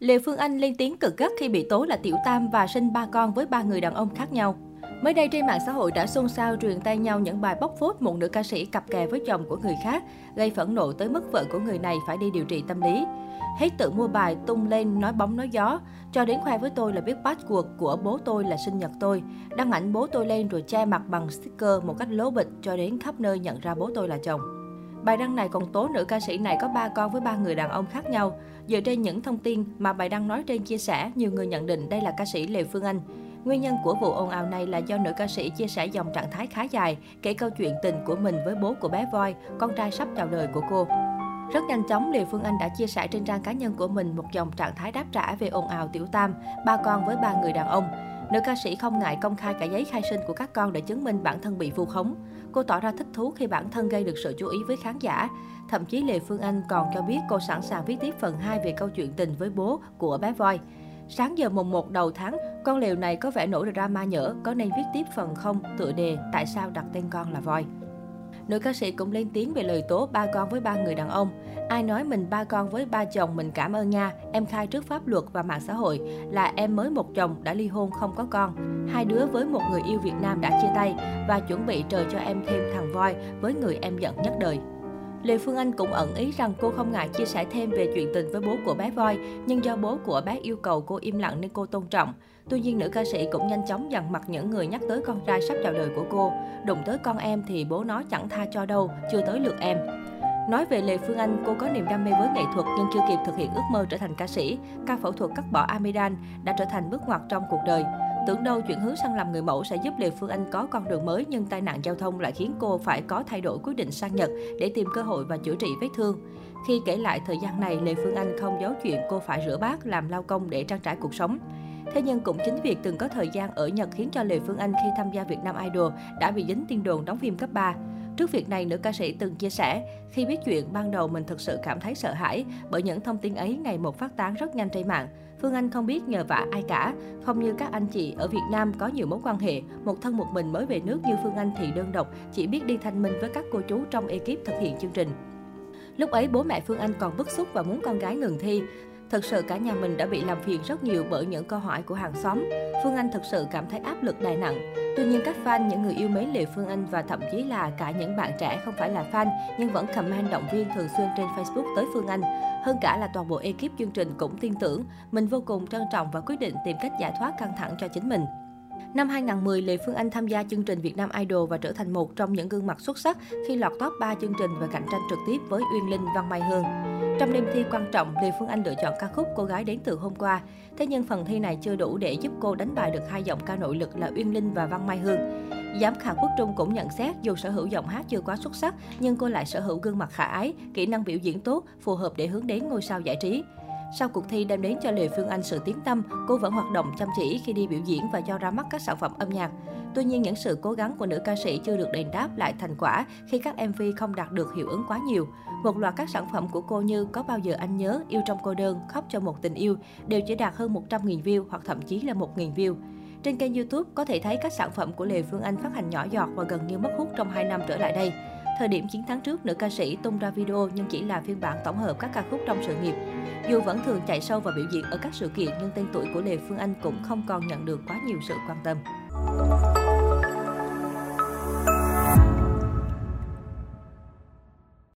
Lê Phương Anh lên tiếng cực gắt khi bị tố là tiểu tam và sinh ba con với ba người đàn ông khác nhau. Mới đây trên mạng xã hội đã xôn xao truyền tay nhau những bài bóc phốt một nữ ca sĩ cặp kè với chồng của người khác, gây phẫn nộ tới mức vợ của người này phải đi điều trị tâm lý. Hết tự mua bài tung lên nói bóng nói gió, cho đến khoe với tôi là biết password của bố tôi là sinh nhật tôi, đăng ảnh bố tôi lên rồi che mặt bằng sticker một cách lố bịch cho đến khắp nơi nhận ra bố tôi là chồng. Bài đăng này còn tố nữ ca sĩ này có ba con với ba người đàn ông khác nhau. Dựa trên những thông tin mà bài đăng nói trên chia sẻ, nhiều người nhận định đây là ca sĩ Lê Phương Anh. Nguyên nhân của vụ ồn ào này là do nữ ca sĩ chia sẻ dòng trạng thái khá dài, kể câu chuyện tình của mình với bố của bé Voi, con trai sắp chào đời của cô. Rất nhanh chóng, Lê Phương Anh đã chia sẻ trên trang cá nhân của mình một dòng trạng thái đáp trả về ồn ào tiểu tam, ba con với ba người đàn ông. Nữ ca sĩ không ngại công khai cả giấy khai sinh của các con để chứng minh bản thân bị vu khống. Cô tỏ ra thích thú khi bản thân gây được sự chú ý với khán giả. Thậm chí Lê Phương Anh còn cho biết cô sẵn sàng viết tiếp phần 2 về câu chuyện tình với bố của bé Voi. Sáng giờ mùng 1 đầu tháng, con liều này có vẻ nổi drama nhở, có nên viết tiếp phần không, tựa đề Tại sao đặt tên con là Voi. Nữ ca sĩ cũng lên tiếng về lời tố ba con với ba người đàn ông. Ai nói mình ba con với ba chồng mình cảm ơn nha. Em khai trước pháp luật và mạng xã hội, là em mới một chồng đã ly hôn không có con. Hai đứa với một người yêu Việt Nam đã chia tay và chuẩn bị trời cho em thêm thằng voi với người em giận nhất đời. Lê Phương Anh cũng ẩn ý rằng cô không ngại chia sẻ thêm về chuyện tình với bố của bé Voi, nhưng do bố của bé yêu cầu cô im lặng nên cô tôn trọng. Tuy nhiên, nữ ca sĩ cũng nhanh chóng dằn mặt những người nhắc tới con trai sắp chào đời của cô. Đụng tới con em thì bố nó chẳng tha cho đâu, chưa tới lượt em. Nói về Lê Phương Anh, cô có niềm đam mê với nghệ thuật nhưng chưa kịp thực hiện ước mơ trở thành ca sĩ. Ca phẫu thuật cắt bỏ amidan đã trở thành bước ngoặt trong cuộc đời. Tưởng đâu chuyển hướng sang làm người mẫu sẽ giúp Lê Phương Anh có con đường mới nhưng tai nạn giao thông lại khiến cô phải có thay đổi quyết định sang Nhật để tìm cơ hội và chữa trị vết thương. Khi kể lại thời gian này, Lê Phương Anh không giấu chuyện cô phải rửa bát, làm lao công để trang trải cuộc sống. Thế nhưng cũng chính việc từng có thời gian ở Nhật khiến cho Lê Phương Anh khi tham gia Việt Nam Idol đã bị dính tin đồn đóng phim cấp 3. Trước việc này, nữ ca sĩ từng chia sẻ, khi biết chuyện ban đầu mình thực sự cảm thấy sợ hãi bởi những thông tin ấy ngày một phát tán rất nhanh trên mạng. Phương Anh không biết nhờ vả ai cả, không như các anh chị ở Việt Nam có nhiều mối quan hệ, một thân một mình mới về nước như Phương Anh thì đơn độc, chỉ biết đi thanh minh với các cô chú trong ekip thực hiện chương trình. Lúc ấy bố mẹ Phương Anh còn bức xúc và muốn con gái ngừng thi. Thật sự cả nhà mình đã bị làm phiền rất nhiều bởi những câu hỏi của hàng xóm. Phương Anh thật sự cảm thấy áp lực đè nặng. Tuy nhiên các fan, những người yêu mến Lê Phương Anh và thậm chí là cả những bạn trẻ không phải là fan nhưng vẫn comment động viên thường xuyên trên Facebook tới Phương Anh. Hơn cả là toàn bộ ekip chương trình cũng tin tưởng, mình vô cùng trân trọng và quyết định tìm cách giải thoát căng thẳng cho chính mình. Năm 2010, Lê Phương Anh tham gia chương trình Việt Nam Idol và trở thành một trong những gương mặt xuất sắc khi lọt top 3 chương trình và cạnh tranh trực tiếp với Uyên Linh Văn Mai Hương. Trong đêm thi quan trọng, Lê Phương Anh lựa chọn ca khúc Cô gái đến từ hôm qua. Thế nhưng phần thi này chưa đủ để giúp cô đánh bại được hai giọng ca nội lực là Uyên Linh và Văn Mai Hương. Giám khảo Quốc Trung cũng nhận xét dù sở hữu giọng hát chưa quá xuất sắc, nhưng cô lại sở hữu gương mặt khả ái, kỹ năng biểu diễn tốt, phù hợp để hướng đến ngôi sao giải trí. Sau cuộc thi đem đến cho Lê Phương Anh sự tiếng tâm, cô vẫn hoạt động chăm chỉ khi đi biểu diễn và cho ra mắt các sản phẩm âm nhạc. Tuy nhiên, những sự cố gắng của nữ ca sĩ chưa được đền đáp lại thành quả khi các MV không đạt được hiệu ứng quá nhiều. Một loạt các sản phẩm của cô như Có bao giờ anh nhớ, Yêu trong cô đơn, Khóc cho một tình yêu đều chỉ đạt hơn 100.000 view hoặc thậm chí là 1.000 view. Trên kênh YouTube có thể thấy các sản phẩm của Lê Phương Anh phát hành nhỏ giọt và gần như mất hút trong 2 năm trở lại đây. Thời điểm chiến thắng trước, nữ ca sĩ tung ra video nhưng chỉ là phiên bản tổng hợp các ca khúc trong sự nghiệp. Dù vẫn thường chạy sâu và biểu diễn ở các sự kiện nhưng tên tuổi của Lê Phương Anh cũng không còn nhận được quá nhiều sự quan tâm.